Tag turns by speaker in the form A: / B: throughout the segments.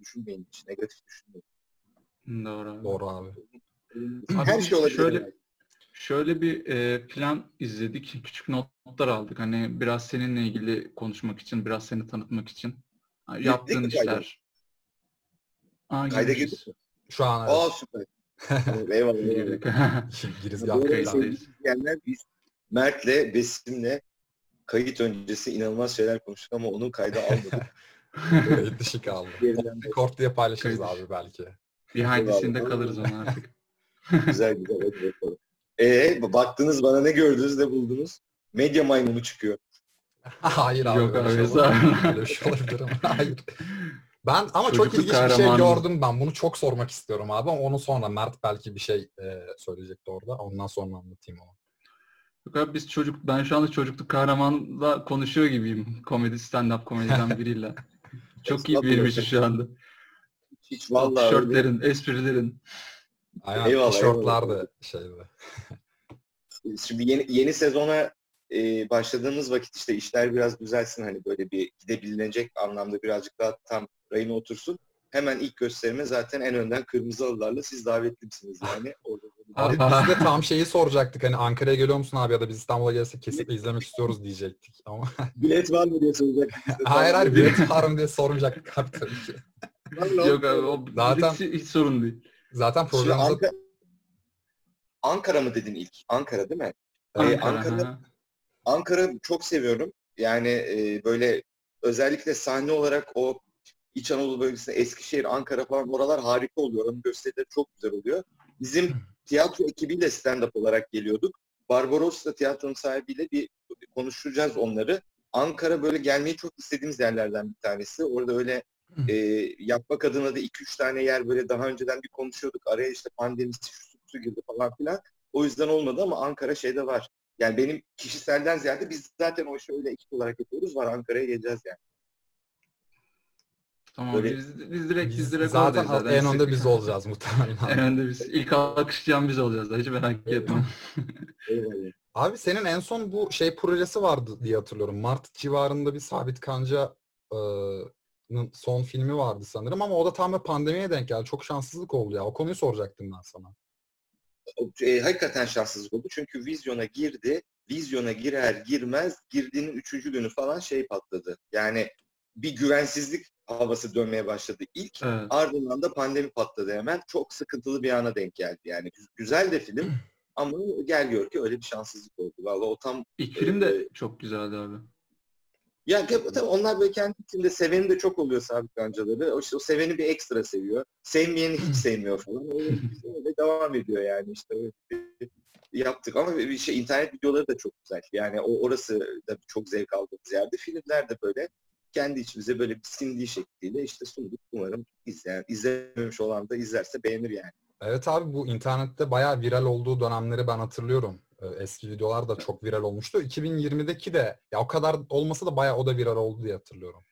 A: düşünmeyin hiç. Negatif düşünmeyin.
B: Doğru. abi.
C: Doğru abi.
A: Her
B: Abi
A: şey olabilir.
B: şöyle-
A: yani.
B: Şöyle bir e, plan izledik. Küçük notlar aldık. Hani biraz seninle ilgili konuşmak için, biraz seni tanıtmak için. Ha, Yaptığın
A: mi kayda?
B: işler. Aa,
A: Kayda girdik mi?
C: Şu an evet.
A: Aa süper. Eyvallah.
B: Girdik.
C: girizgah
A: Bu arada
C: kayıt.
A: sevgili dinleyenler, biz Mert'le, Besim'le kayıt öncesi inanılmaz şeyler konuştuk ama onu kayda almadık.
C: Kayıt dışı kaldı. Record diye paylaşırız abi belki.
B: Behind the scene'de
A: Eyvallah.
B: kalırız onu artık.
A: güzel güzel. Hadi bakalım. Ee, baktınız bana ne gördünüz ne buldunuz? Medya maymunu çıkıyor.
C: Hayır abi.
B: Yok abi,
C: şey. Öyle bir şey olabilir ama hayır. Ben ama çok
B: Çocukluk
C: ilginç bir şey gördüm ben. Bunu çok sormak istiyorum abi ama onu sonra Mert belki bir şey e, söyleyecekti orada. Ondan sonra anlatayım onu.
B: Yok abi biz çocuk, ben şu anda çocukluk kahramanla konuşuyor gibiyim. Komedi, stand-up komediden biriyle. Çok iyi için şu anda.
A: Hiç vallahi.
B: Tişörtlerin, esprilerin.
C: Aynen
A: Eyvallah,
C: tişörtler de şeydi.
A: Şimdi yeni, yeni sezona e, başladığımız vakit işte işler biraz düzelsin hani böyle bir gidebilinecek anlamda birazcık daha tam rayına otursun. Hemen ilk gösterime zaten en önden kırmızı halılarla siz davetlimsiniz yani. Orada
C: Abi biz de tam şeyi soracaktık. Hani Ankara'ya geliyor musun abi ya da biz İstanbul'a gelsek kesinlikle izlemek istiyoruz diyecektik. Ama
A: bilet var mı diye soracak.
C: hayır hayır bilet var mı diye sormayacaktık abi tabii ki.
B: Yok abi o
C: Zaten-
B: hiç, hiç sorun değil.
C: Zaten programımızda
A: Ankara, Ankara mı dedin ilk? Ankara değil mi? Ee,
B: Ankara,
A: Ankara-. Ankara çok seviyorum. Yani e, böyle özellikle sahne olarak o İç Anadolu bölgesinde Eskişehir, Ankara falan oralar harika oluyor. Oranın gösterileri çok güzel oluyor. Bizim tiyatro ekibiyle stand-up olarak geliyorduk. Barbarossa tiyatronun sahibiyle bir konuşacağız onları. Ankara böyle gelmeyi çok istediğimiz yerlerden bir tanesi. Orada öyle e, yapmak adına da 2-3 tane yer böyle daha önceden bir konuşuyorduk. Araya işte pandemisi şu su girdi falan filan. O yüzden olmadı ama Ankara şeyde var. Yani benim kişiselden ziyade biz zaten o işi öyle ekip olarak yapıyoruz. Var Ankara'ya geleceğiz yani.
B: Tamam
A: Böyle-
B: biz, biz direkt biz
C: biz
B: direkt
C: zaten
B: oradayız
C: en önde biz olacağız
B: En
C: muhtemelen.
B: önde biz. İlk alkışlayan biz olacağız hiç merak etme.
C: Abi senin en son bu şey projesi vardı diye hatırlıyorum. Mart civarında bir Sabit Kanca'nın son filmi vardı sanırım ama o da tam bir pandemiye denk geldi. Çok şanssızlık oldu ya. O konuyu soracaktım ben sana.
A: E, hakikaten şanssızlık oldu. Çünkü vizyona girdi. Vizyona girer girmez girdiğinin üçüncü günü falan şey patladı. Yani bir güvensizlik havası dönmeye başladı ilk.
B: Evet.
A: Ardından da pandemi patladı hemen. Çok sıkıntılı bir ana denk geldi. Yani gü- güzel de film ama gel gör ki öyle bir şanssızlık oldu. Vallahi o tam
B: İlk film de çok güzeldi abi.
A: Ya tabii tabii onlar böyle kendi içinde seveni de çok oluyor sabit kancaları. O, işte, o seveni bir ekstra seviyor. Sevmeyeni hiç sevmiyor falan. Öyle, öyle devam ediyor yani işte. Yaptık ama bir şey internet videoları da çok güzel. Yani o orası da çok zevk aldığımız yerde. Filmler de böyle kendi içimize böyle bir sindiği şekliyle işte sunduk. Umarım izleyen, izlememiş olan da izlerse beğenir yani.
C: Evet abi bu internette bayağı viral olduğu dönemleri ben hatırlıyorum. Ee, Eski videolar da çok viral olmuştu. 2020'deki de ya o kadar olmasa da bayağı o da viral oldu diye hatırlıyorum.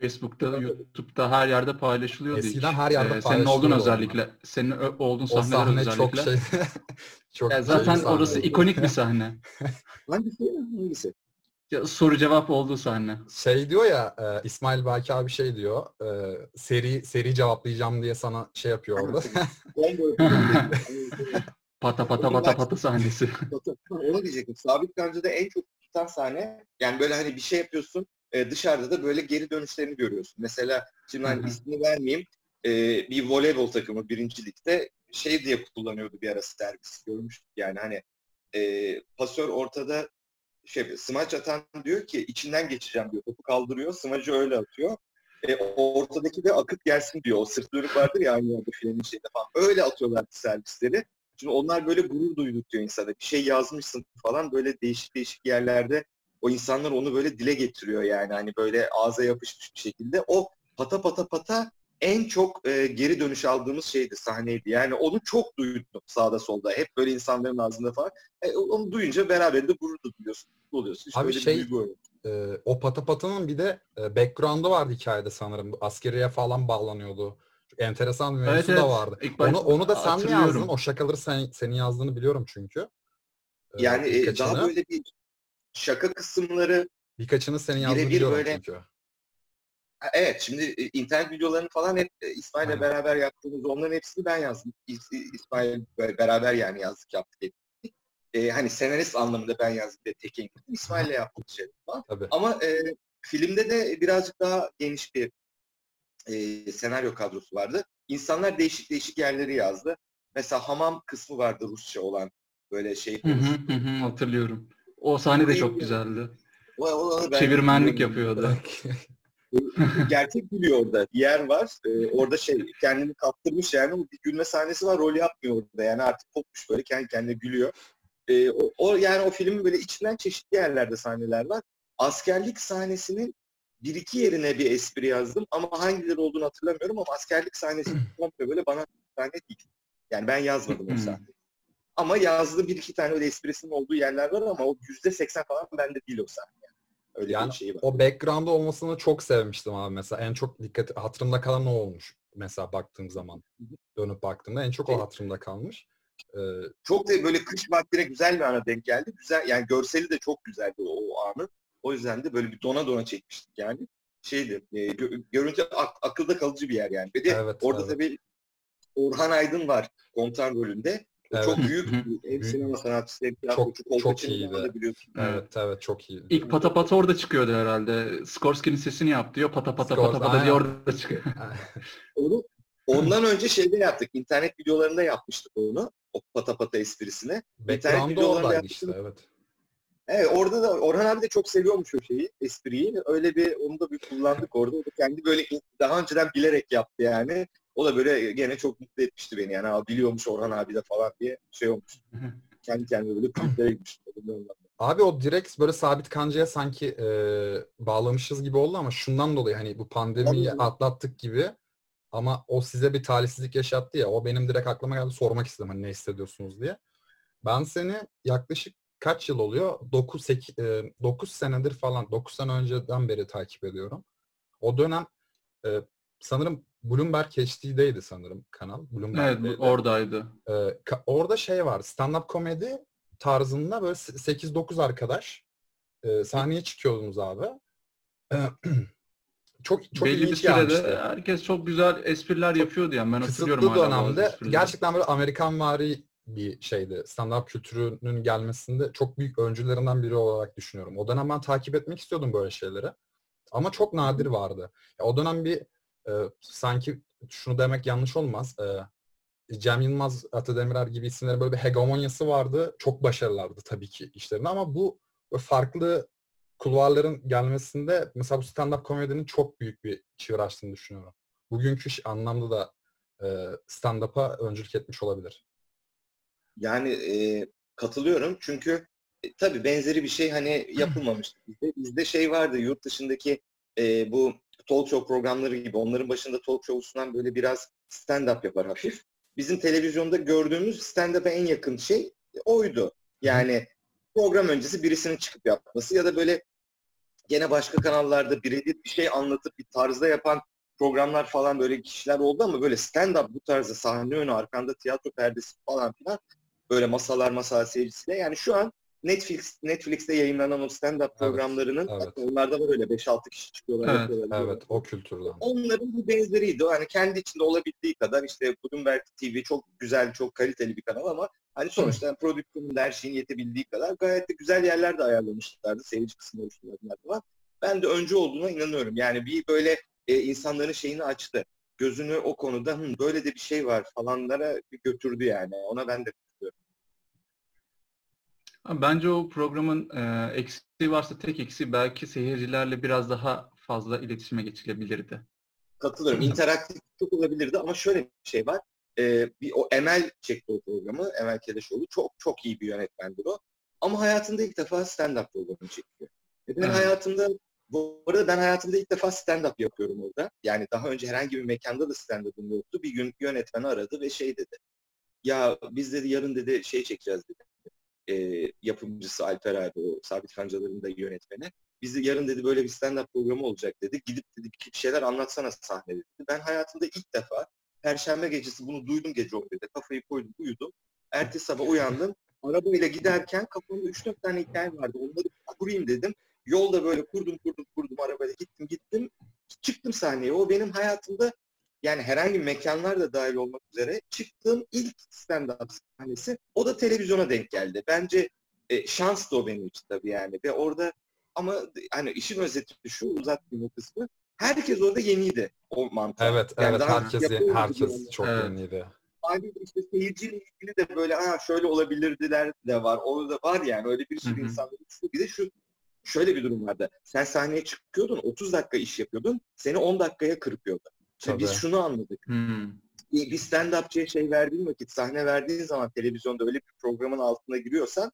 B: Facebook'ta, YouTube'da her yerde paylaşılıyordu.
C: Eskiden her yerde
B: Ee, Senin olduğun özellikle. Senin olduğun
C: O
B: sahneler
C: sahne
B: özellikle.
C: çok şey çok
B: Ya
C: şey
B: zaten
C: bir
B: orası ikonik bir sahne.
A: Hangisi? Hangisi?
B: Soru cevap olduğu sahne.
C: Şey diyor ya e, İsmail Baki abi şey diyor e, seri seri cevaplayacağım diye sana şey yapıyor orada.
B: Pata pata pata pata sahnesi.
A: Onu diyecektim. Sabit Kanca'da en çok tutan sahne yani böyle hani bir şey yapıyorsun e, dışarıda da böyle geri dönüşlerini görüyorsun. Mesela şimdi hani ismini vermeyeyim e, bir voleybol takımı birinci ligde şey diye kullanıyordu bir ara servis görmüştük yani hani e, pasör ortada şey smaç atan diyor ki içinden geçeceğim diyor. Topu kaldırıyor. Smacı öyle atıyor. E, ortadaki de akıt gelsin diyor. O sırt dönük vardır ya aynı yerde filenin şeyde falan. Öyle atıyorlar servisleri. Şimdi onlar böyle gurur duydurtuyor insana. Bir şey yazmışsın falan böyle değişik değişik yerlerde o insanlar onu böyle dile getiriyor yani. Hani böyle ağza yapışmış bir şekilde. O pata pata pata en çok e, geri dönüş aldığımız şeydi, sahneydi. Yani onu çok duydum sağda solda. Hep böyle insanların ağzında falan. E, onu duyunca beraberinde gurur duyuyorsun, oluyorsun. İşte
C: Abi
A: böyle
C: şey-. Ee, o pata patanın bir de e, background'ı vardı hikayede sanırım. Askeriye falan bağlanıyordu. Çok enteresan bir
B: Evet,
C: mevzusu
B: evet.
C: da vardı.
B: İlk baş-
C: Onu, onu da sen mi yazdın? O şakaları sen, senin yazdığını biliyorum çünkü. Ee,
A: Yani e, daha böyle bir şaka kısımları
C: birkaçını senin yazdığını biliyorum
A: böyle-
C: çünkü.
A: Evet, şimdi e, internet videolarını falan hep e, İsmail'le beraber yaptığımız onların hepsini ben yazdım. İs- İsmail be- beraber yani yazdık yaptık ettik. E, hani senarist anlamında ben yazdım ve tek indirdim. İsmail'le yaptık şey falan.
C: Tabii.
A: Ama e, filmde de birazcık daha geniş bir e, senaryo kadrosu vardı. İnsanlar değişik değişik yerleri yazdı. Mesela hamam kısmı vardı Rusça olan böyle şey
B: Hı hı,
A: konuşuyor.
B: hı hı, hatırlıyorum. O sahne de çok güzeldi.
A: O- o- ben
B: Çevirmenlik yapıyordu.
A: gerçek gülüyor orada. Yer var. Ee, orada şey kendini kaptırmış yani bir gülme sahnesi var. Rol yapmıyor orada. Yani artık kopmuş böyle kendi kendine gülüyor. Ee, o, o yani o filmin böyle içinden çeşitli yerlerde sahneler var. Askerlik sahnesinin bir iki yerine bir espri yazdım ama hangileri olduğunu hatırlamıyorum ama askerlik sahnesi komple böyle bana sahne değil. Yani ben yazmadım o
B: Hmm.
A: sahneyi. Ama yazdığım bir iki tane öyle esprisinin olduğu yerler var ama o yüzde seksen falan bende değil o sahne. Öyle
C: Yani
A: bir şey var.
C: O background'ı olmasını çok sevmiştim abi mesela. En çok dikkat hatırımda kalan o olmuş. Mesela baktığım zaman. Dönüp baktığımda en çok o hatırımda kalmış. Ee,
A: çok da böyle kış vaktine güzel bir ana denk geldi. Güzel yani görseli de çok güzeldi o, o anın. O yüzden de böyle bir dona dona çekmiştik yani. Şeydi, e, gö- görüntü ak- akılda kalıcı bir yer yani. Ve de
C: Evet,
A: orada
C: evet.
A: tabii Orhan Aydın var komutan rolünde.
C: Evet.
A: Çok büyük hem sinema sanatçısı hem
C: Çok- çok
A: Kolpaçino'yu
C: iyiydi.
A: biliyorsun.
C: evet evet çok iyi.
B: İlk pata pata orada çıkıyordu herhalde. Skorsky'nin sesini yap diyor. Pata pata
C: Skors-
B: pata pata diye orada çıkıyor.
A: Onu, ondan önce şeyde yaptık. İnternet videolarında yapmıştık onu. O pata pata esprisine.
C: Background'ı
A: videolarında yaptım.
C: işte evet.
A: Evet orada da Orhan abi de çok seviyormuş o şeyi, espriyi. Öyle bir onu da bir kullandık orada. O da kendi böyle daha önceden bilerek yaptı yani. O da böyle gene çok mutlu etmişti beni yani. Aa, biliyormuş Orhan abi de falan diye şey olmuş. kendi kendine böyle kulüplere gitmiş.
C: Abi o direkt böyle sabit kancaya sanki e, bağlamışız gibi oldu ama şundan dolayı hani bu pandemiyi atlattık gibi ama o size bir talihsizlik yaşattı ya o benim direkt aklıma geldi sormak istedim hani ne hissediyorsunuz diye. Ben seni yaklaşık kaç yıl oluyor? 9, 8, 9 senedir falan 9 sene önceden beri takip ediyorum. O dönem e, sanırım Bloomberg HD'deydi sanırım kanal.
B: Evet
C: Bloomberg'deydi.
B: bu- oradaydı.
C: Ee, ka- orada şey var. Stand-up komedi tarzında böyle se- 8-9 arkadaş e, sahneye çıkıyordunuz abi. Ee, çok çok
B: Belli bir sürede
C: gelmişti.
B: herkes çok güzel espriler yapıyordu yani. Ben hatırlıyorum hala
C: dönemde gerçekten böyle Amerikanvari bir şeydi. Stand-up kültürünün gelmesinde çok büyük öncülerinden biri olarak düşünüyorum. O dönem ben takip etmek istiyordum böyle şeyleri. Ama çok nadir vardı. Ya, o dönem bir e, sanki şunu demek yanlış olmaz. E, Cem Yılmaz, Ata Demirer gibi isimlerin böyle bir hegemonyası vardı. Çok başarılardı tabii ki işlerinde ama bu farklı kulvarların gelmesinde mesela bu stand-up komedinin çok büyük bir çığır açtığını düşünüyorum. Bugünkü anlamda da e, stand-up'a öncülük etmiş olabilir.
A: Yani e, katılıyorum çünkü e, tabii benzeri bir şey hani yapılmamıştı bizde. Bizde şey vardı yurt dışındaki e, bu talk show programları gibi onların başında talk show sunan böyle biraz stand-up yapar hafif. Bizim televizyonda gördüğümüz stand-up'a en yakın şey oydu. Yani program öncesi birisinin çıkıp yapması ya da böyle gene başka kanallarda birebir bir şey anlatıp bir tarzda yapan programlar falan böyle kişiler oldu ama böyle stand-up bu tarzda sahne önü arkanda tiyatro perdesi falan filan böyle masalar masalar seyircisiyle yani şu an Netflix Netflix'te yayınlanan o stand-up programlarının
C: evet.
A: hatta onlarda var öyle 5-6 kişi çıkıyorlar.
B: Evet,
A: yapıyorlar,
C: Evet, o kültürden.
A: Onların bir benzeriydi. Hani kendi içinde olabildiği kadar işte Bloomberg TV çok güzel, çok kaliteli bir kanal ama hani sonuçta yani prodüksiyonun her şeyin yetebildiği kadar gayet de güzel yerler de ayarlamışlardı. Seyirci kısmı oluşturmadılar falan. Ben de önce olduğuna inanıyorum. Yani bir böyle e, insanların şeyini açtı. Gözünü o konuda Hı, böyle de bir şey var falanlara götürdü yani. Ona ben de
B: Bence o programın e, eksiği varsa tek eksiği belki seyircilerle biraz daha fazla iletişime geçilebilirdi.
A: Katılıyorum. İnteraktif çok olabilirdi ama şöyle bir şey var. e, bir o Emel çekti o programı. Emel Keleşoğlu. Çok çok iyi bir yönetmendir o. Ama hayatında ilk defa stand-up programı çekiyor. E ben
B: Evet.
A: hayatımda bu arada ben hayatımda ilk defa stand-up yapıyorum orada. Yani daha önce herhangi bir mekanda da stand-up'ım yoktu. Bir gün yönetmen aradı ve şey dedi. Ya biz dedi yarın dedi şey çekeceğiz dedi. E, yapımcısı Alper abi o Sabit Kancalar'ın da yönetmeni. Biz de yarın dedi böyle bir stand-up programı olacak dedi. Gidip dedi bir şeyler anlatsana sahnede dedi. Ben hayatımda ilk defa Perşembe gecesi bunu duydum gece 11'de. Kafayı koydum uyudum. Ertesi sabah uyandım. Arabayla giderken kafamda 3-4 tane hikaye vardı. Onları kurayım dedim. Yolda böyle kurdum kurdum kurdum arabayla gittim gittim. Çıktım sahneye. O benim hayatımda yani herhangi bir mekanlar da dahil olmak üzere çıktığım ilk stand-up sahnesi. O da televizyona denk geldi. Bence e, şans da o benim için tabii yani. Ve orada ama hani işin özeti şu uzatmayayım o kısmı. Herkes orada yeniydi o mantığa.
C: Evet,
A: Yani
C: evet herkes herkes
A: yani.
C: çok
B: Evet.
C: yeniydi.
A: Haliyle işte seyirciyle ilgili de böyle ha şöyle olabilirdiler de var. O da var yani öyle bir sürü
B: Hı hı.
A: insan. Bir de şu şöyle bir durum vardı. Sen sahneye çıkıyordun 30 dakika iş yapıyordun. Seni 10 dakikaya kırpıyordu. Şimdi biz
C: Tabii.
A: şunu anladık.
B: Hmm.
A: Bir bir stand-upçıya şey verdiğin vakit, sahne verdiğin zaman televizyonda öyle bir programın altına giriyorsan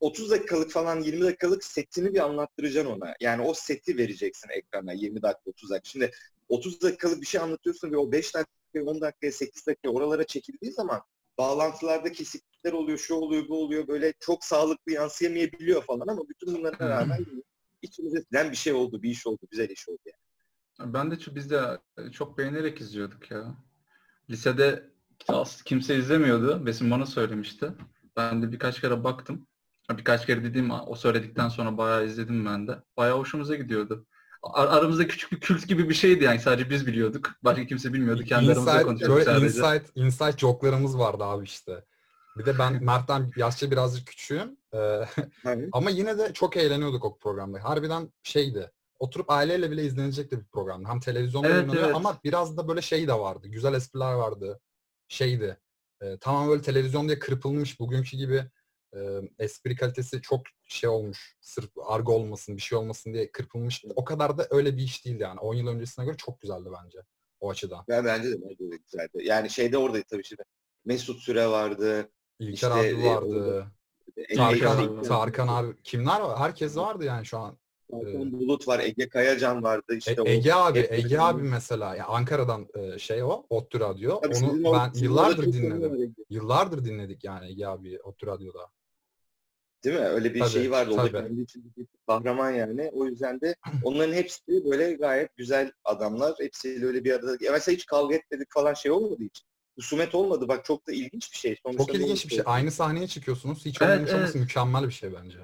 A: 30 dakikalık falan 20 dakikalık setini bir anlattıracaksın ona. Yani o seti vereceksin ekrana 20 dakika 30 dakika. Şimdi 30 dakikalık bir şey anlatıyorsun ve o 5 dakika 10 dakika 8 dakika oralara çekildiği zaman bağlantılarda kesiklikler oluyor, şu oluyor, bu oluyor böyle çok sağlıklı yansıyamayabiliyor falan ama bütün bunlara rağmen içimize bir şey oldu, bir iş oldu, güzel iş oldu yani.
B: Ben de biz de çok beğenerek izliyorduk ya. Lisede kimse izlemiyordu. Besim bana söylemişti. Ben de birkaç kere baktım. Ha, Birkaç kere dediğim o söyledikten sonra bayağı izledim ben de. Bayağı hoşumuza gidiyordu. Ar- aramızda küçük bir kült gibi bir şeydi yani sadece biz biliyorduk. Başka kimse bilmiyordu. Kendi aramızda
C: Inside,
B: konuşuyorduk
C: böyle
B: sadece.
C: inside, inside joke'larımız vardı abi işte. Bir de ben Mert'ten yaşça birazcık küçüğüm. Ee, ama yine de çok eğleniyorduk o programda. Harbiden şeydi. Oturup aileyle bile izlenecek de bir programdı. Hem televizyonda
B: Evet, evet.
C: ama biraz da böyle şey de vardı. Güzel espriler vardı. Şeydi. E, tamam böyle televizyon diye kırpılmış bugünkü gibi e, espri kalitesi çok şey olmuş. Sırf argo olmasın, bir şey olmasın diye kırpılmış. O kadar da öyle bir iş değildi yani. 10 yıl öncesine göre çok güzeldi bence o açıdan.
A: ben bence de bence de güzeldi. Yani şeyde oradaydı tabii şimdi. Mesut Süre vardı.
C: İlker
A: İşte,
C: abi
A: e,
C: vardı.
A: orada-
C: Tarkan. Tarkan abi. Kimler var? Herkes vardı yani şu an.
A: Tarkan Bulut var, Ege Kayacan vardı. işte
C: E-
A: o-
C: Ege abi,
A: hep-
C: Ege abi mesela ya Ankara'dan e, şey o, Ottu Radyo.
A: Tabii
C: Onu
A: sizin o-
C: ben
A: sizin
C: yıllardır dinledim.
A: Ege.
C: Yıllardır dinledik yani Ege abi Ottu Radyo'da.
A: Değil mi? Öyle bir
C: Tabii,
A: şey vardı. O da
C: tabii.
A: kendi içinde bir kahraman yani. O yüzden de onların hepsi böyle gayet güzel adamlar. Hepsiyle öyle bir arada. Ya mesela hiç kavga etmedik falan şey olmadı hiç. Husumet olmadı. Bak çok da ilginç bir şey. Sonuçta
C: Çok ilginç bir şey. Aynı sahneye çıkıyorsunuz. Hiç
B: Evet,
C: olmamış
B: evet.
C: mükemmel bir şey bence.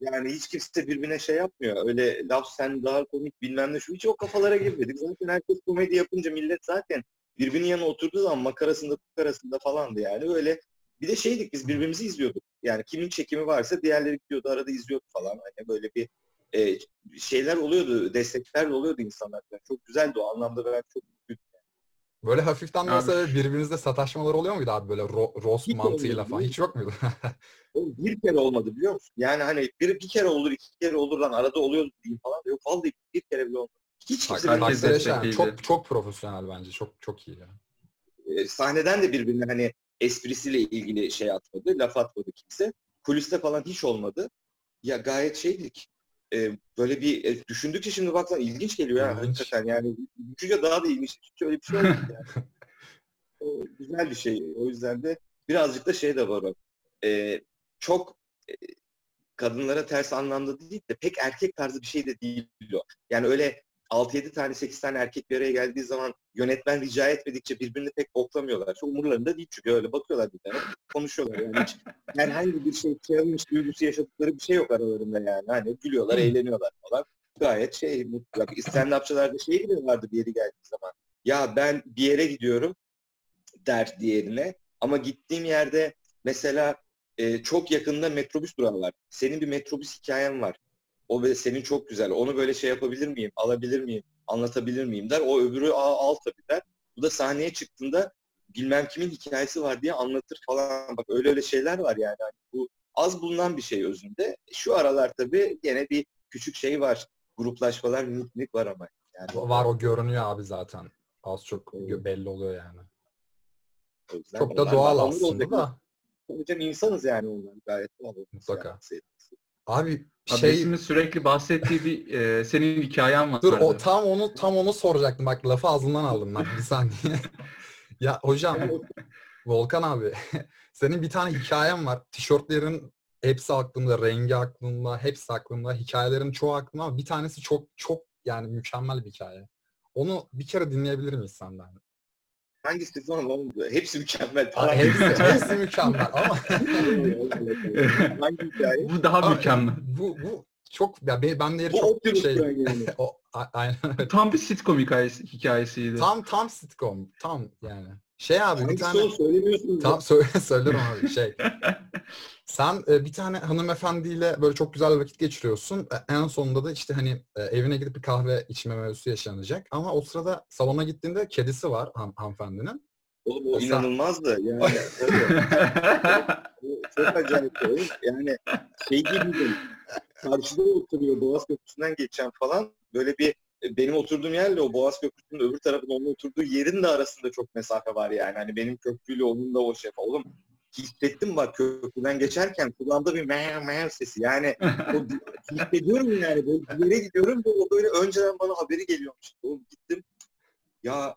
A: Yani hiç kimse birbirine şey yapmıyor. Öyle laf sen daha komik bilmem ne şu. Hiç o kafalara girmedik. Zaten herkes komedi yapınca millet zaten birbirinin yanına oturduğu zaman makarasında kukarasında falandı yani. Öyle bir de şeydik biz birbirimizi izliyorduk. Yani kimin çekimi varsa diğerleri gidiyordu arada izliyordu falan. Hani böyle bir e, şeyler oluyordu. Destekler de oluyordu insanlardan. Çok güzeldi o anlamda ben çok.
C: Böyle hafiften mesela birbirinizle sataşmalar oluyor muydu abi böyle ro- roast
A: Hiç
C: mantığıyla
A: olmadı.
C: falan? Hiç yok muydu?
A: Bir kere olmadı biliyor musun? Yani hani bir, bir kere olur, iki kere olur lan arada oluyor diyeyim falan. Yok vallahi bir kere bile olmadı. Hiç kimse birbirine-
C: ederim.
B: destekliydi.
C: çok çok profesyonel bence. Çok çok iyi. Yani.
A: e, sahneden de birbirine hani esprisiyle ilgili şey atmadı, laf atmadı kimse. Kuliste falan hiç olmadı. Ya gayet şeydik. E, böyle bir e, düşündükçe şimdi baksan ilginç geliyor ya hakikaten yani. Düşünce daha da ilginç. Hiç öyle bir şey olmadı yani. O güzel bir şey. O yüzden de birazcık da şey de var o. E, çok e, kadınlara ters anlamda değil de pek erkek tarzı bir şey de değil o. Yani öyle 6-7 tane 8 tane erkek bir araya geldiği zaman yönetmen rica etmedikçe birbirini pek oklamıyorlar. Çok umurlarında değil çünkü öyle bakıyorlar bir tane konuşuyorlar yani hiç herhangi bir şey challenge duygusu yaşadıkları bir şey yok aralarında yani. Hani gülüyorlar, eğleniyorlar falan. Gayet şey mutlu. Bak, Stand-upçılarda şey vardı bir yeri geldiği zaman. Ya ben bir yere gidiyorum der diğerine ama gittiğim yerde mesela e, çok yakında metrobüs durağı var. Senin bir metrobüs hikayen var. O ve senin çok güzel. Onu böyle şey yapabilir miyim? Alabilir miyim? Anlatabilir miyim der. O öbürü Aa, al tabii der. Bu da sahneye çıktığında bilmem kimin hikayesi var diye anlatır falan. Bak öyle öyle şeyler var yani. Hani bu az bulunan bir şey özünde. Şu aralar tabii gene bir küçük şey var. Gruplaşmalar minik var ama. Yani
C: Var o görünüyor abi zaten. Az çok
A: Evet.
C: belli oluyor yani. Çok da doğal aslında da.
A: Canım insanız yani onlar gayet doğal.
C: Mutlaka.
A: yani.
C: Abi şey
B: sürekli bahsettiği bir e, senin hikayen var.
C: dur o tam onu tam onu soracaktım. Bak lafı ağzından aldım ben bir saniye. ya hocam Volkan abi senin bir tane hikayen var. Tişörtlerin hepsi aklımda, rengi aklımda, hepsi aklımda, hikayelerin çoğu aklımda ama bir tanesi çok çok yani mükemmel bir hikaye. Onu bir kere dinleyebilir miyiz senden?
A: Hangisi falan oğlum? Hepsi mükemmel.
C: Aa, hepsi, hepsi mükemmel ama
A: Hangi hikaye?
B: Bu daha
C: Ama
B: mükemmel.
C: bu bu çok ya be- ben de
A: Bu
C: çok
A: Optimus
C: şey
A: yani.
C: o a- aynen öyle.
B: Tam bir sitcom hikayesi, hikayesiydi.
C: tam tam sitcom tam yani. Şey abi bir tane
A: söylemiyorsun.
C: tam söyle söylerim abi şey. Sen e, bir tane hanımefendiyle böyle çok güzel vakit geçiriyorsun. E, En sonunda da işte hani e, evine gidip bir kahve içme mevzusu yaşanacak. Ama o sırada salona gittiğinde kedisi var han- hanımefendinin.
A: Oğlum o
C: Sen-
A: inanılmazdı. Yani oğlum, çok acayip oğlum. Yani şey gibiydim. Karşıda oturuyor Boğaz Köprüsü'nden geçen falan. Böyle bir e, benim oturduğum yerle o Boğaz Köprüsü'nün öbür tarafında onun oturduğu yerin de arasında çok mesafe var yani. Hani benim köprüyle onun da o şey. Oğlum hissettim bak köprüden geçerken kulağımda bir meow meow sesi. Yani o hissediyorum yani böyle bir yere gidiyorum ve o böyle önceden bana haberi geliyormuş. Oğlum gittim ya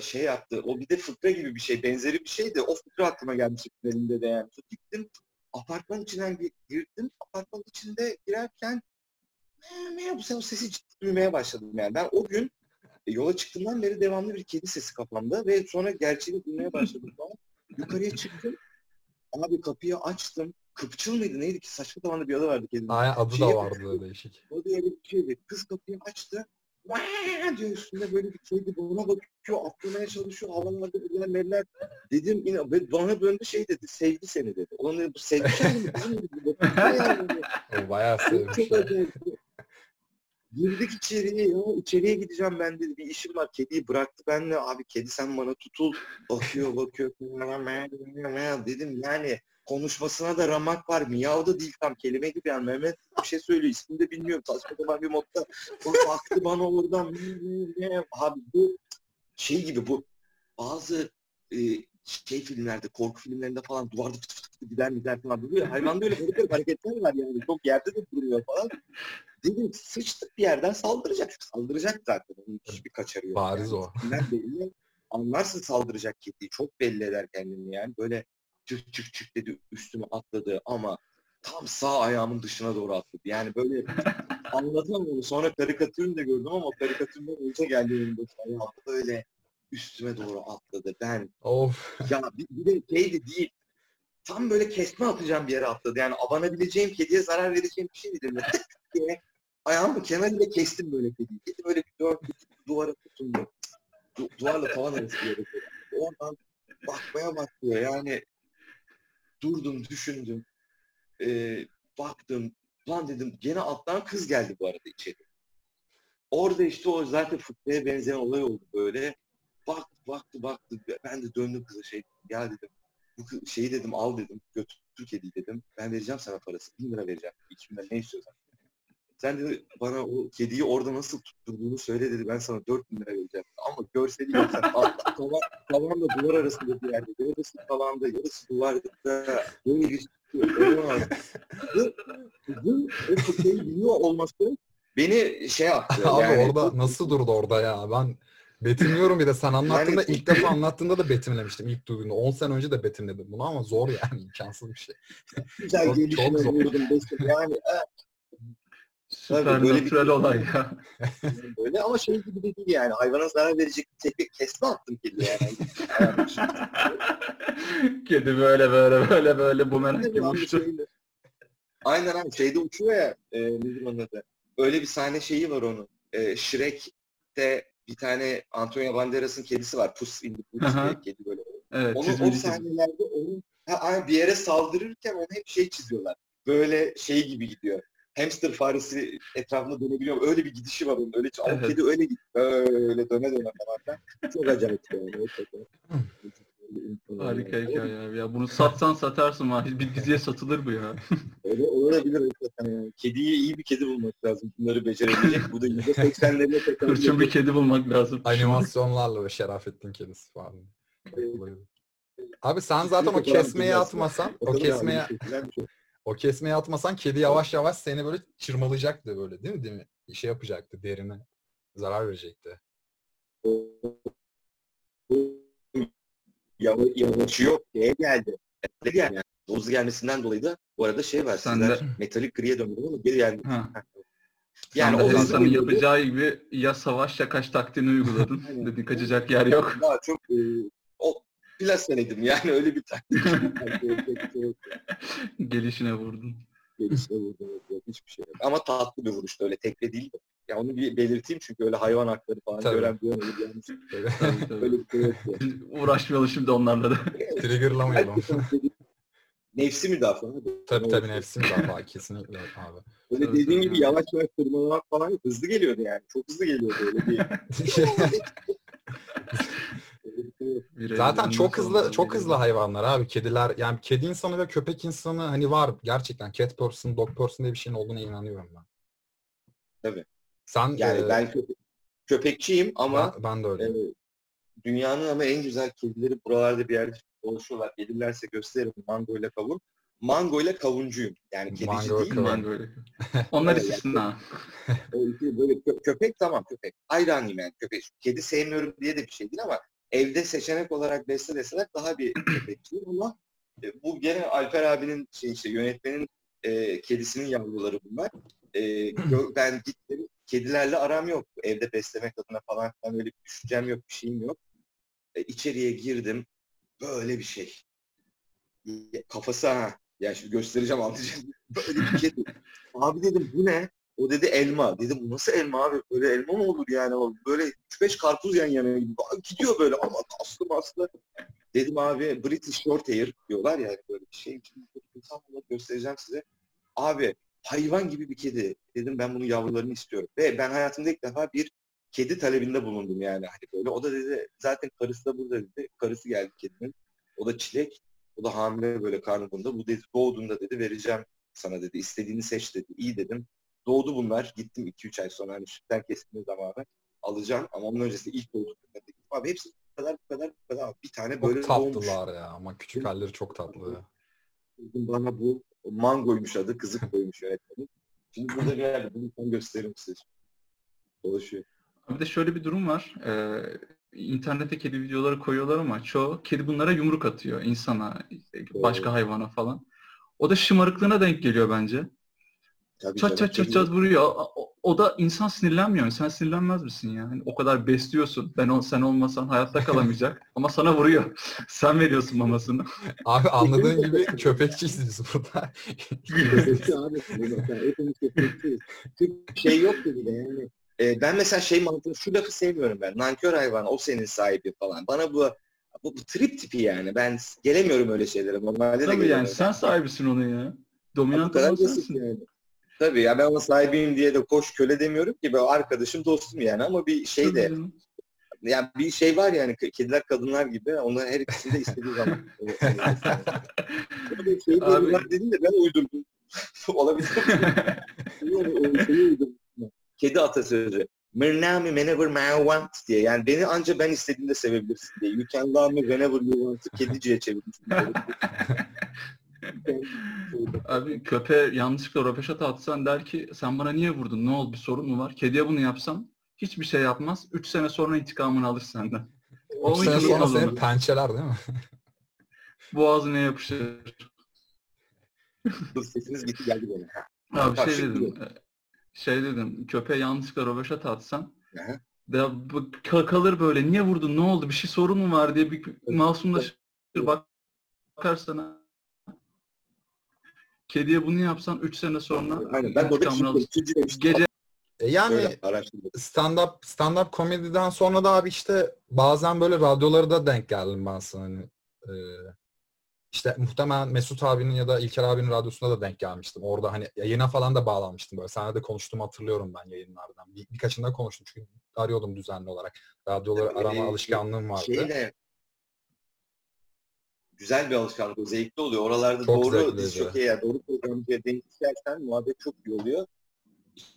A: şey yaptı. O bir de fıkra gibi bir şey, benzeri bir şeydi. O fıkra aklıma gelmişti finalinde de yani. Gittim apartman içinden gi- girdim. Apartman içinde girerken bu sefer o sesi duymaya başladım yani. Ben o gün e, yola çıktığımdan beri devamlı bir kedi sesi kafamda ve sonra gerçeğini duymaya başladım falan. Yukarıya çıktım. Abi kapıyı açtım. Kıpçıl mıydı neydi ki? Saçma zamanda bir adı vardı kedinin.
C: Aynen adı
A: Şey-
C: da vardı değişik.
A: O da öyle bir şeydi. Kız kapıyı açtı. Vaa diyor üstünde böyle bir şeydi. Bana bakıyor, atlamaya çalışıyor. Havalarda eller meller. Dedim yine bana döndü şey dedi. Sevdi seni dedi. Onun dedi bu sevdi yani dedi.
C: O bayağı sevmiş.
A: çok acayip. Girdik içeriye ya. içeriye gideceğim ben dedi. Bir işim var. Kediyi bıraktı benle. Abi kedi sen bana tutul. Bakıyor bakıyor. Dedim yani konuşmasına da ramak var. Miyav da değil tam kelime gibi yani. Mehmet bir şey söylüyor. İsmini de bilmiyorum. Saçma sapan bir modda. Baktı bana oradan. Abi bu şey gibi bu bazı e, şey filmlerde, korku filmlerinde falan duvarda fıt fıt fıt gider gider falan duruyor. Hayvanda öyle garip hareketler var yani. Çok yerde de duruyor falan. Dedim sıçtık bir yerden saldıracak. Saldıracak zaten. Onun hiçbir kaçarı yok.
C: Bariz
A: yani.
C: o.
A: Belli. Anlarsın saldıracak kediyi. Çok belli eder kendini yani. Böyle çık çık çık dedi üstüme atladı ama tam sağ ayağımın dışına doğru atladı. Yani böyle anlatamam onu. Sonra karikatürünü de gördüm ama karikatüründen önce geldi önümde. Ayağım böyle üstüme doğru atladı. Ben
C: Of.
A: ya bir, bir de şeydi değil. Tam böyle kesme atacağım bir yere atladı. Yani abanabileceğim, kediye zarar vereceğim bir şey değil. Diye ayağımın kenarıyla kestim böyle kediyi. Kedi böyle bir dört duvara tutundu. Du, duvarla tavan arası bir yere. Oradan bakmaya bakıyor. Yani durdum, düşündüm. Ee, baktım. Lan dedim gene alttan kız geldi bu arada içeri. Orada işte o zaten fıkraya benzeyen olay oldu böyle. Baktı baktı baktı. Ben de döndüm kıza şey ya dedim. Bu şeyi dedim al dedim. Götür kediyi dedim. Ben vereceğim sana parası. Bin lira vereceğim. Lira ne istiyorsan. Sen dedi bana o kediyi orada nasıl tutturduğunu söyle dedi. Ben sana dört bin lira vereceğim. Ama görseli görsen alt- tavan, tavanla duvar arasında bir yerde. Yarısı tavanda, yarısı duvarda. Böyle bir. Bu, bu o fıkrayı biliyor olması beni şey yaptı.
C: Abi
A: yani,
C: orada nasıl durdu orada ya? Ben betimliyorum bir de sen anlattığında
A: Yani-
C: ilk defa anlattığında da betimlemiştim ilk duyduğunda. 10 sene önce de betimledim bunu ama zor yani imkansız bir şey.
A: güzel
C: Çok- çok zor.
A: vurdum. Yani
B: Süper
A: böyle bir-
B: olay ya.
A: böyle ama şey gibi de değil yani. Hayvana zarar verecek bir tekme kesme attım kediye yani.
B: Kedi böyle böyle böyle böyle bumerang gibi uçtu.
A: Aynen abi şeyde uçuyor ya e, nedir onun adı? Öyle bir sahne şeyi var onun. E, Shrek'te bir tane Antonio Banderas'ın kedisi var. Puss in the
B: Aha.
A: diye kedi böyle.
B: Evet,
A: Onu o
B: kedi.
A: sahnelerde onun ha, bir yere saldırırken onu hep şey çiziyorlar. Böyle şey gibi gidiyor. Hamster faresi etrafında dönebiliyor. Öyle bir gidişi var onun. Öyle ama
B: Evet.
A: kedi öyle gidiyor. Öyle döne döne falan. Çok acayip yani.
B: Harika hikaye abi ya. Bunu satsan satarsın var. Bir diziye satılır bu ya.
A: Öyle olabilir hakikaten yani. Kediyi iyi bir kedi bulmak lazım. Bunları becerebilecek. Bu da %80'lerine tekrar.
B: Hırçın bir kedi bulmak lazım.
C: Animasyonlarla ve Şerafettin kedisi falan. Abi sen zaten o
A: Çok
C: kesmeyi atmasan, o kesmeye o kesmeyi atmasan kedi yavaş yavaş seni böyle çırmalayacaktı böyle değil mi? Değil mi? Bir şey yapacaktı derine. Zarar verecekti.
A: Yava- Yavaşı yok. Şeye geldi. Dedi yani. Hızlı gelmesinden dolayı da bu arada şey var.
B: Sen
A: Sizler
B: de-
A: metalik griye döndüm ama geri geldi.
B: Ha.
A: Yani
B: Yani
A: o hızlı
B: yapacağı gibi ya savaş ya kaç taktiğini uyguladın.
A: Aynen.
B: Dedin kaçacak yer yok.
A: Daha çok e, o plasenedim yani öyle bir taktik.
B: Gelişine vurdun.
A: Gelişine vurdum. yok, Hiçbir şey yok. Ama tatlı bir vuruştu öyle tekre değil de. Ya onu bir belirteyim çünkü öyle hayvan hakları falan
C: Tabii.
A: gören bir öyle bir yanlış.
C: Böyle
B: Tabii, tabii.
A: Öyle bir şey yok. yani.
B: Şimdi Uğraşmayalım şimdi onlarla da.
C: triggerlamayalım.
A: Nefsi müdafaa. abi.
C: tabii tabii nefsim daha kesinlikle abi.
A: Öyle
B: Tabii,
A: dediğin
B: tabii.
A: gibi yavaş yavaş tırmalamak falan. Hızlı geliyordu yani. Çok hızlı geliyordu öyle bir.
C: Zaten çok hızlı çok hızlı hayvanlar abi. Kediler yani kedi insanı ve köpek insanı hani var gerçekten cat person, dog person diye bir şeyin olduğuna inanıyorum ben.
A: Tabii.
C: Sen
A: Yani
C: e,
A: ben köpe- köpekçiyim ama
C: ben, ben de öyle.
A: e, dünyanın ama en güzel kedileri buralarda bir yerde dolaşıyorlar. Gelirlerse gösteririm Mango ile kavun. Mango ile kavuncuyum. Yani kedici
C: Mango
A: değil
C: kavun.
A: mi?
B: Ben böyle. Onlar istisna.
A: Böyle kö- köpek tamam köpek. Hayranıyım yani köpek. Kedi sevmiyorum diye de bir şey değil ama evde seçenek olarak besle deseler daha bir köpekçiyim ama e, bu gene Alper abinin şey işte yönetmenin e, kedisinin yavruları bunlar. E, ben gittim kedilerle aram yok. Evde beslemek adına falan filan öyle bir düşüncem yok, bir şeyim yok. E, içeriye girdim. Böyle bir şey. Kafası ha. Ya şimdi göstereceğim anlatacağım. Böyle bir kedi. Abi dedim bu ne? O dedi elma. Dedim bu nasıl elma abi? Böyle elma mı olur yani? Böyle 3-5 karpuz yan yana Gidiyor böyle ama aslı maslı. Dedim abi British Short Hair diyorlar ya böyle bir şey. İnsan olarak göstereceğim size. Abi hayvan gibi bir kedi. Dedim ben bunun yavrularını istiyorum. Ve ben hayatımda ilk defa bir kedi talebinde bulundum yani. Hani böyle. O da dedi zaten karısı da burada dedi. Karısı geldi kedinin. O da çilek. O da hamile böyle karnında. Bu dedi doğduğunda dedi vereceğim sana dedi. İstediğini seç dedi. İyi dedim. Doğdu bunlar. Gittim 2-3 ay sonra hani sütten kestiğim zamanı alacağım. Ama onun öncesinde ilk doğduklarında. Abi hepsi bu kadar bu kadar bu kadar. Bir tane böyle
C: Çok
A: doğmuş.
C: tatlılar ya ama küçük halleri çok tatlı.
A: Bana bu mangoymuş adı. Kızık koymuş yönetmenim. Şimdi burada bir yerde bunu ben gösteririm size. Dolaşıyor.
B: Bir de şöyle bir durum var. Ee, internete kedi videoları koyuyorlar ama çoğu kedi bunlara yumruk atıyor. insana, başka hayvana falan. O da şımarıklığına denk geliyor bence.
A: Tabii
B: Çat
A: canım,
B: çat çat çat vuruyor. O, o da insan sinirlenmiyor. Sen sinirlenmez misin ya? Hani o kadar besliyorsun. Ben ol, sen olmasan hayatta kalamayacak. Ama sana vuruyor. Sen veriyorsun mamasını.
C: Abi anladığın gibi köpekçiyiz biz burada.
A: Köpekçi abi. Mesela hepimiz köpekçiyiz. Çünkü şey yok dedi yani. E, ben mesela şey mantığı, şu lafı sevmiyorum ben. Nankör hayvan, o senin sahibi falan. Bana bu bu, bu trip tipi yani. Ben gelemiyorum öyle şeylere. Normalde de
B: Tabii yani
A: gelemiyorum.
B: sen sahibisin onun ya. Dominant olan sensin.
A: yani. Tabii ya ben ona sahibiyim diye de koş köle demiyorum ki. Ben arkadaşım, dostum yani ama bir şey de yani bir şey var yani kediler kadınlar gibi onların her ikisini de istediği zaman. Evet. şey
B: Abi-
A: dedim de ben uydurdum. Olabilir. Uydurdum. Kedi atasözü. Mırnami whenever I want diye. Yani beni anca ben istediğimde sevebilirsin diye. You can love me whenever you want. Kediciye çevirmiştim.
B: Abi köpeğe yanlışlıkla röpeşat atsan der ki sen bana niye vurdun? Ne oldu? Bir sorun mu var? Kediye bunu yapsam hiçbir şey yapmaz. 3 sene sonra intikamını alır senden. O
C: Üç sene
B: hiç
C: sonra seni pençeler değil mi?
B: Boğazına yapışır.
A: Sesiniz gitti geldi böyle.
B: Abi şey
A: şimdi
B: dedim. e, Şey dedim. Köpeğe yanlışlıkla röveşat atsan ka- kalır böyle. Niye vurdun? Ne oldu? Bir şey sorun mu var diye bir masumlaşır bak bakar sana. Kediye bunu yapsan 3 sene sonra
A: Aynen. Ben demiştim.
B: Gece
C: E yani stand-up stand-up komediden sonra da abi işte bazen böyle radyolara da denk geldim ben sana hani. e, işte muhtemelen Mesut abinin ya da İlker abinin radyosuna da denk gelmiştim. Orada hani yayına falan da bağlanmıştım böyle. Seninle de konuştuğumu hatırlıyorum ben yayınlardan. Bir, birkaçında konuştum çünkü arıyordum düzenli olarak. Radyoları arama
A: e,
C: alışkanlığım vardı.
A: Şeyle güzel bir alışkanlık. o, Zevkli oluyor. Oralarda
C: Çok
A: doğru jockey'e, doğru programcıya denk gelsen muhabbet çok iyi oluyor.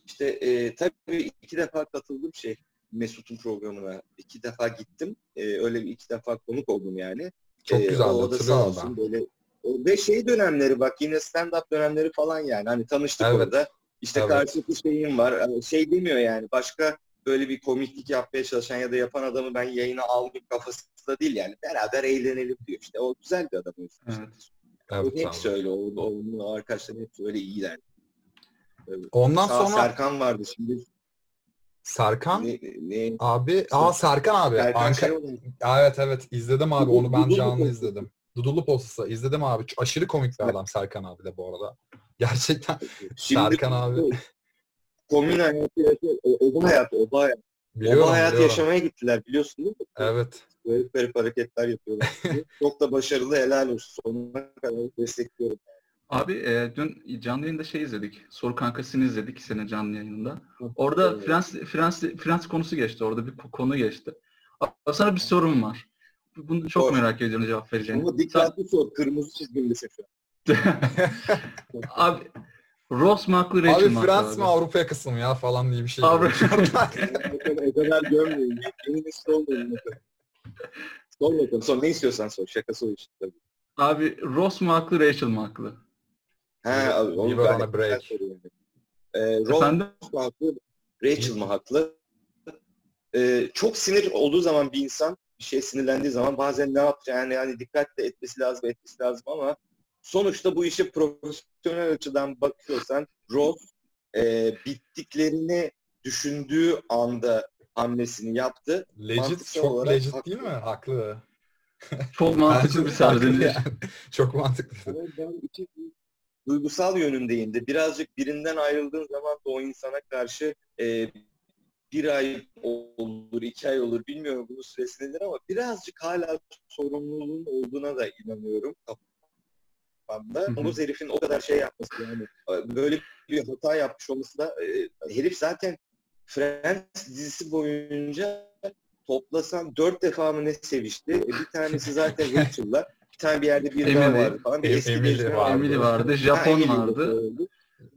A: İşte e, tabii iki defa katıldım şey Mesut'un programına. iki defa gittim. E, öyle bir iki defa konuk oldum yani.
C: Çok
A: Ee,
C: güzel
A: o da sağ
C: hatırlıyorum
A: olsun
C: ben.
A: böyle o- ve şey dönemleri bak yine stand-up dönemleri falan yani hani tanıştık
C: Evet.
A: orada işte
C: Evet.
A: karşılıklı şeyim var Ee, şey demiyor yani başka böyle bir komiklik yapmaya çalışan ya da yapan adamı ben yayına almayayım kafasında değil yani beraber eğlenelim diyor işte o güzel bir adam o yüzden.
B: Evet.
C: Evet
A: o hepsi öyle o, o, onun arkadaşları hepsi öyle iyiler.
C: Ondan
A: Sağ
C: sonra
A: Serkan vardı şimdi
C: Serkan
A: ne, ne,
C: abi, aa Serkan abi.
A: Serkan
C: Anka-
A: şey oldu.
C: Evet evet izledim abi onu ben canlı izledim. Dudullu postası izledim abi. Aşırı komik bir adam Serkan abi de bu arada. Gerçekten
A: Şimdi
C: Serkan abi.
A: Komün hayatı yaşıyor. O, oba hayatı, oba hayatı.
C: biliyorum
A: oba hayatı
C: biliyorum.
A: yaşamaya gittiler biliyorsun değil mi?
C: Evet.
A: Garip garip hareketler yapıyorlar. Çok da başarılı helal olsun. Sonuna kadar destekliyorum.
B: Abi e, dün canlı yayında şey izledik. Soru Kankası'nı izledik senin canlı yayınında. Orada
A: Evet.
B: Frans, Frans, Frans konusu geçti. Orada bir ko- konu geçti. A- Sana bir sorum var. Bunu çok
A: Sor.
B: merak ediyorum cevap vereceğini.
A: Ama dikkatli sor. Kırmızı çizgimdesin şu.
B: Abi Ross mu haklı Rachel
C: Abi
B: mi haklı
C: Frans mı Avrupa yakası mı ya falan diye bir şey.
B: Avrupa-
A: kadar gömmeyin. Yeni nesil olmayın. Sor bakalım. Sor. Ne istiyorsan sor. Şakası o işte tabii.
B: Abi Ross mu haklı Rachel mi haklı?
A: Ha, abi, onu
C: Give a break.
A: Ee, Ross
B: Efendim?
A: mu haklı? Rachel mı haklı? Ee, çok sinir olduğu zaman bir insan bir şey sinirlendiği zaman bazen ne yapacağını yani dikkat de etmesi lazım etmesi lazım ama sonuçta bu işe profesyonel açıdan bakıyorsan Ross e, bittiklerini düşündüğü anda hamlesini yaptı.
C: legit
A: Mantıksal
C: çok
A: olarak
C: legit
A: haklı.
C: değil mi? Haklı.
B: Çok mantıklı bir serdiniz.
C: yani. Çok mantıklı.
A: Ama ben için duygusal yönündeyim de birazcık birinden ayrıldığın zaman da o insana karşı e, bir ay olur, iki ay olur bilmiyorum bunun süresi nedir ama birazcık hala sorumluluğun olduğuna da inanıyorum kafamda. Bu herifin o kadar şey yapması yani böyle bir hata yapmış olması da e, herif zaten Friends dizisi boyunca toplasan dört defa mı ne sevişti? E, bir tanesi zaten Rachel'la. Bir tane bir yerde bir daha vardı falan. Bir
C: Em-
A: eski
C: Emily vardı.
B: Emily vardı,
A: Ha,
B: Japon
A: Emily
B: vardı.
A: oldu.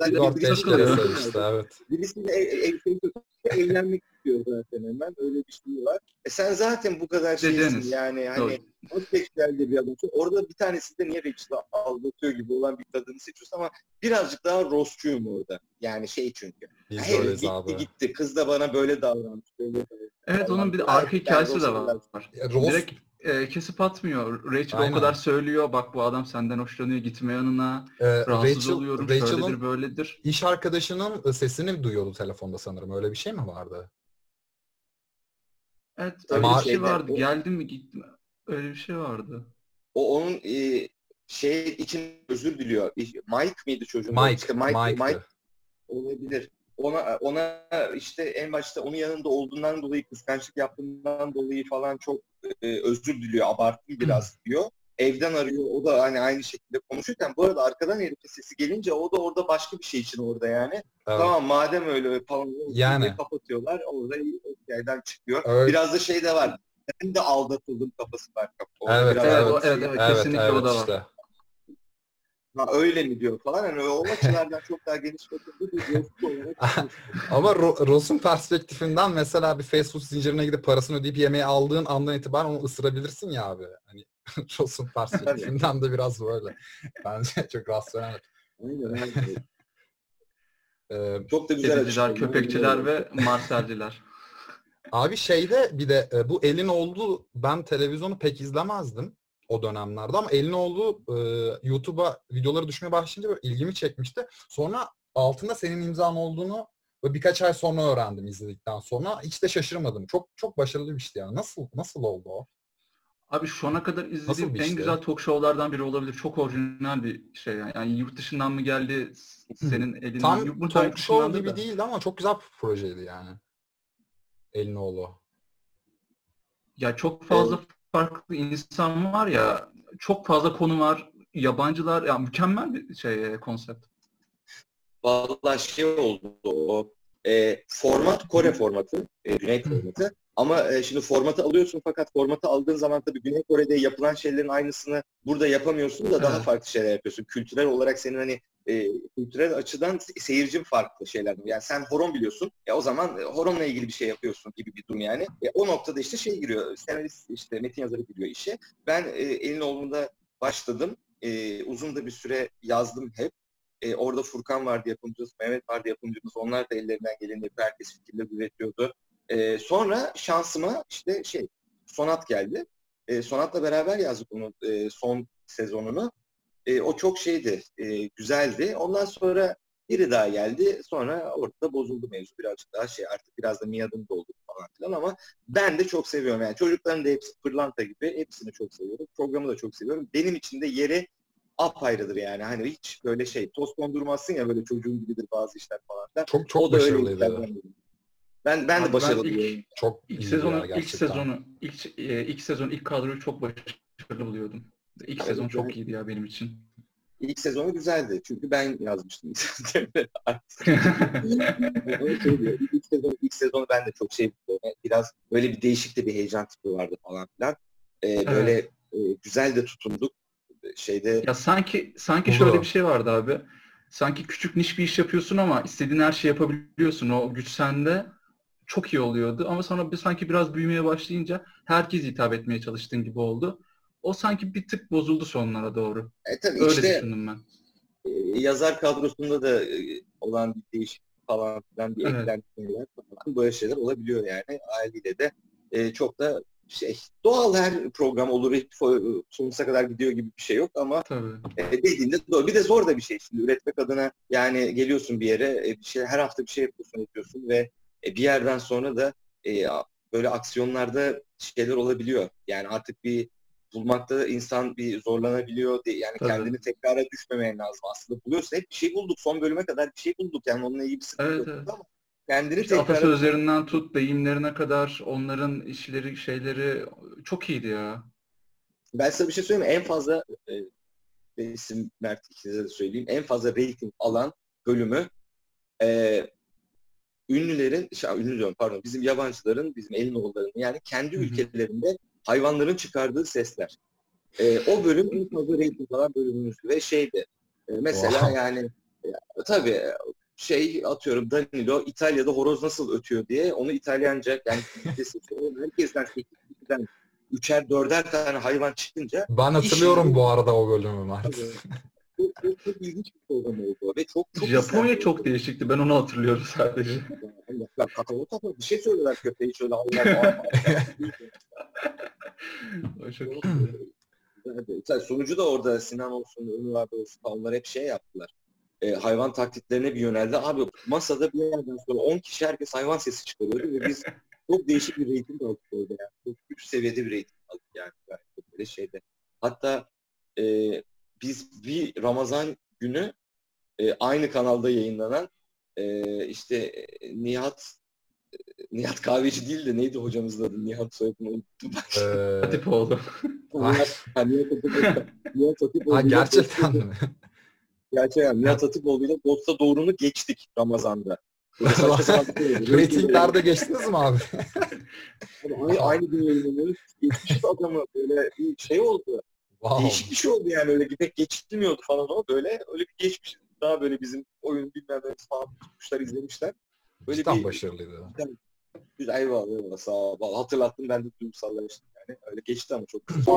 C: Kere
B: takılıyor.
C: sevişti evet.
A: Birisiyle ev, evlenmek istiyor zaten hemen. Öyle bir şey var. E sen zaten bu kadar şeysin yani
B: Doğru.
A: hani homoseksüel de bir adamsın. Orada bir tanesi de niye Rachel'ı aldatıyor gibi olan bir kadını seçiyorsun ama birazcık daha Ross'cuyum orada. Yani şey çünkü.
C: Biz
A: Hayır gitti
C: abi.
A: gitti. Kız da bana böyle davranmış. Böyle davranmış.
B: Evet onun bir arka hikayesi de var.
C: Ross-
B: Direkt e, kesip atmıyor. Rachel
C: Aynen.
B: o kadar söylüyor. Bak bu adam senden hoşlanıyor. Gitme yanına.
C: Ee,
B: Rahatsız
C: Rachel,
B: oluyorum.
C: Rachel'ın
B: Şöyledir böyledir.
C: iş arkadaşının e, sesini duyuyordu telefonda sanırım. Öyle bir şey mi vardı?
B: Evet
A: Tabii
B: öyle bir şey vardı.
A: o-
B: Geldim mi gittim mi? Öyle bir şey vardı.
A: O onun e, şey için özür diliyor. Mike miydi çocuğun?
C: Mike,
A: İşte Mike,
C: Mike'tı.
A: Mike olabilir. Ona ona işte en başta onun yanında olduğundan dolayı kıskançlık yaptığından dolayı falan çok e, özür diliyor. Abarttım biraz diyor. Evden arıyor. O da hani aynı şekilde konuşurken bu arada arkadan herifin sesi gelince o da orada başka bir şey için orada yani.
C: Evet.
A: Tamam madem öyle falan
C: Yani.
A: kapatıyorlar. Orada yerden çıkıyor.
C: Öyle-
A: Biraz da şey de var. Ben de aldatıldım kafası var.
C: Evet,
B: Evet,
C: evet.
B: evet, evet,
C: Evet,
B: kesinlikle
C: evet
B: o da var.
C: işte.
A: Ha, öyle mi diyor falan. Hani o açılardan çok daha geniş bakıldığı bir dostluk olarak.
C: Ama Ro- Ross'un perspektifinden mesela bir fast food zincirine gidip parasını ödeyip yemeği aldığın andan itibaren onu ısırabilirsin ya abi. Hani Ross'un perspektifinden de biraz böyle. Bence çok rasyonel.
A: Aynen, aynen.
C: Ee,
A: Çok da güzel
B: Kediciler, köpekçiler ve marselciler.
C: Abi şeyde bir de e, bu elin olduğu ben televizyonu pek izlemezdim o dönemlerde ama elin olduğu e, YouTube'a videoları düşmeye başlayınca böyle ilgimi çekmişti. Sonra altında senin imzan olduğunu ve birkaç ay sonra öğrendim izledikten sonra. Hiç de şaşırmadım. Çok çok başarılı bir işti yani. Nasıl nasıl oldu o?
B: Abi şu ana kadar izlediğim en
C: işti?
B: güzel talk show'lardan biri olabilir. Çok orijinal bir şey yani. Yani yurt dışından mı geldi senin elinden?
C: Tam
B: Yurt-
C: talk
B: yurt
C: show gibi
B: da.
C: değildi ama çok güzel bir projeydi yani. Elinoğlu.
B: Ya çok fazla farklı insan var ya. Çok fazla konu var. Yabancılar ya mükemmel bir şey e, konsept.
A: Vallahi şey oldu o. E, format Kore formatı. E, Güney formatı. Ama e, şimdi formatı alıyorsun fakat formatı aldığın zaman tabii Güney Kore'de yapılan şeylerin aynısını burada yapamıyorsun da daha farklı şeyler yapıyorsun. Kültürel olarak senin hani e, kültürel açıdan se- seyircim farklı şeylerden. Yani sen horon biliyorsun. Ya o zaman e, horonla ilgili bir şey yapıyorsun gibi bir durum yani. E, o noktada işte şey giriyor. Senarist işte metin yazarı giriyor işe. Ben e, elin oğlunda başladım. E, uzun da bir süre yazdım hep. E, orada Furkan vardı yapımcımız, Mehmet vardı yapımcımız. Onlar da ellerinden geleni. Herkes fikirler üretiyordu. E, sonra şansıma işte şey Sonat geldi. E, Sonat'la beraber yazdık onun e, son sezonunu. E, o çok şeydi, e, güzeldi. Ondan sonra biri daha geldi. Sonra ortada bozuldu mevzu birazcık daha şey artık biraz da miadım doldu falan filan ama ben de çok seviyorum yani çocukların da hepsi pırlanta gibi hepsini çok seviyorum. Programı da çok seviyorum. Benim için de yeri apayrıdır yani. Hani hiç böyle şey toz kondurmazsın ya böyle çocuğun gibidir bazı işler falan filan.
C: Çok çok
A: o da öyle
C: başarılıydı.
A: işlerden biri. Ben ben
B: Abi
A: de
B: ben
A: başarılı
B: ilk-
A: diyorum.
C: Çok
B: İlk sezonu, ilk sezonu, ilk, e, ilk sezon, ilk kadroyu çok başarılı buluyordum. İlk
A: Evet,
B: sezon çok
A: evet.
B: iyiydi ya benim için.
A: İlk sezonu güzeldi. Çünkü ben yazmıştım ilk sezonu. İlk sezon, ilk sezonu ben de çok şey buldum. Biraz böyle bir değişik de bir heyecan tipi vardı falan filan. Ee, böyle e, güzel de tutunduk. Şeyde
B: Ya sanki sanki
C: Oldu.
B: şöyle bir şey vardı abi. Sanki küçük niş bir iş yapıyorsun ama istediğin her şeyi yapabiliyorsun. O güç sende çok iyi oluyordu. Ama sonra bir, sanki biraz büyümeye başlayınca herkes hitap etmeye çalıştığın gibi oldu. O sanki bir tık bozuldu sonlara doğru.
A: e, tabii
B: Öyle
A: işte
B: düşündüm ben.
A: e, yazar kadrosunda da e, olan bir değişik falan filan bir
B: Evet.
A: eklentiler falan böyle şeyler olabiliyor yani. Haliyle de e, çok da şey doğal her program olur hiç sonsuza kadar gidiyor gibi bir şey yok ama
B: Tabii.
A: E, dediğinde doğru. Bir de zor da bir şey şimdi üretmek adına yani geliyorsun bir yere e, bir şey her hafta bir şey yapıyorsun yapıyorsun ve e, bir yerden sonra da e, böyle aksiyonlarda şeyler olabiliyor. Yani artık bir bulmakta insan bir zorlanabiliyor. De- Yani
B: Tabii.
A: kendini tekrara düşmemen lazım. Aslında buluyorsa hep bir şey bulduk. Son bölüme kadar bir şey bulduk. Yani onunla ilgili bir sıkıntı
B: Evet, evet.
A: ama kendini
B: İşte
A: tekrara
B: atasözlerinden tut, deyimlerine kadar onların işleri, şeyleri çok iyiydi ya.
A: Ben size bir şey söyleyeyim? En fazla e, ve isim Mert ikinize de söyleyeyim. En fazla rating alan bölümü e, ünlülerin, şey, ünlü diyorum pardon, bizim yabancıların, bizim Elinoğulların yani kendi
B: Hı hı.
A: ülkelerinde hayvanların çıkardığı sesler. E, o bölüm en fazla rating alan bölümümüz ve şeydi. e, mesela
C: Wow.
A: yani e, tabii şey atıyorum Danilo İtalya'da horoz nasıl ötüyor diye onu İtalyanca yani herkesten 8'den üçer dörder tane hayvan çıkınca
C: Ben hatırlıyorum bu arada o bölümü Mert.
A: çok, çok, çok ilginç bir program oldu ve çok çok
B: Japonya çok değişikti. Ben onu hatırlıyorum sadece.
A: Yani, ya, kakao tatlı bir şey söylüyorlar köpeği şöyle
B: O çok iyi.
A: Mesela sonucu da orada Sinan olsun, Ömür abi olsun onlar hep şey yaptılar. E, hayvan taklitlerine bir yöneldi. Abi masada bir yerden sonra 10 kişi herkes hayvan sesi çıkarıyordu ve biz çok değişik bir reyting aldık orada yani. Çok üst seviyede bir reyting aldık yani. Böyle şeyde. Hatta e, biz bir Ramazan günü e, aynı kanalda yayınlanan e, işte e, Nihat Nihat Kahveci değil de neydi hocamızın adı? Nihat soyadını unuttum.
C: Ee,
B: Hatipoğlu.
A: Nihat, ha, Nihat Hatipoğlu- Nihat Hatipoğlu
C: ha,
A: ile
C: gerçekten mi?
A: Gerçekten Nihat Hatipoğlu ile Dosta Doğru'nu geçtik Ramazan'da. Şey.
C: Ratinglerde geçtiniz mi abi?
A: Abi Aynı, gün yayınlanıyoruz. Geçmişiz adamı böyle bir şey oldu.
C: Wow.
A: Değişik bir şey oldu yani öyle pek geçilmiyordu falan ama böyle öyle bir geçmiş. Daha böyle bizim oyun bilmem ne falan tutmuşlar izlemişler. Böyle
C: Cidden
A: bir
C: başarılıydı.
A: güzel eyvallah eyvallah sağ ol. Hatırlattın ben de duygusallaştım yani. Öyle geçti ama çok güzel.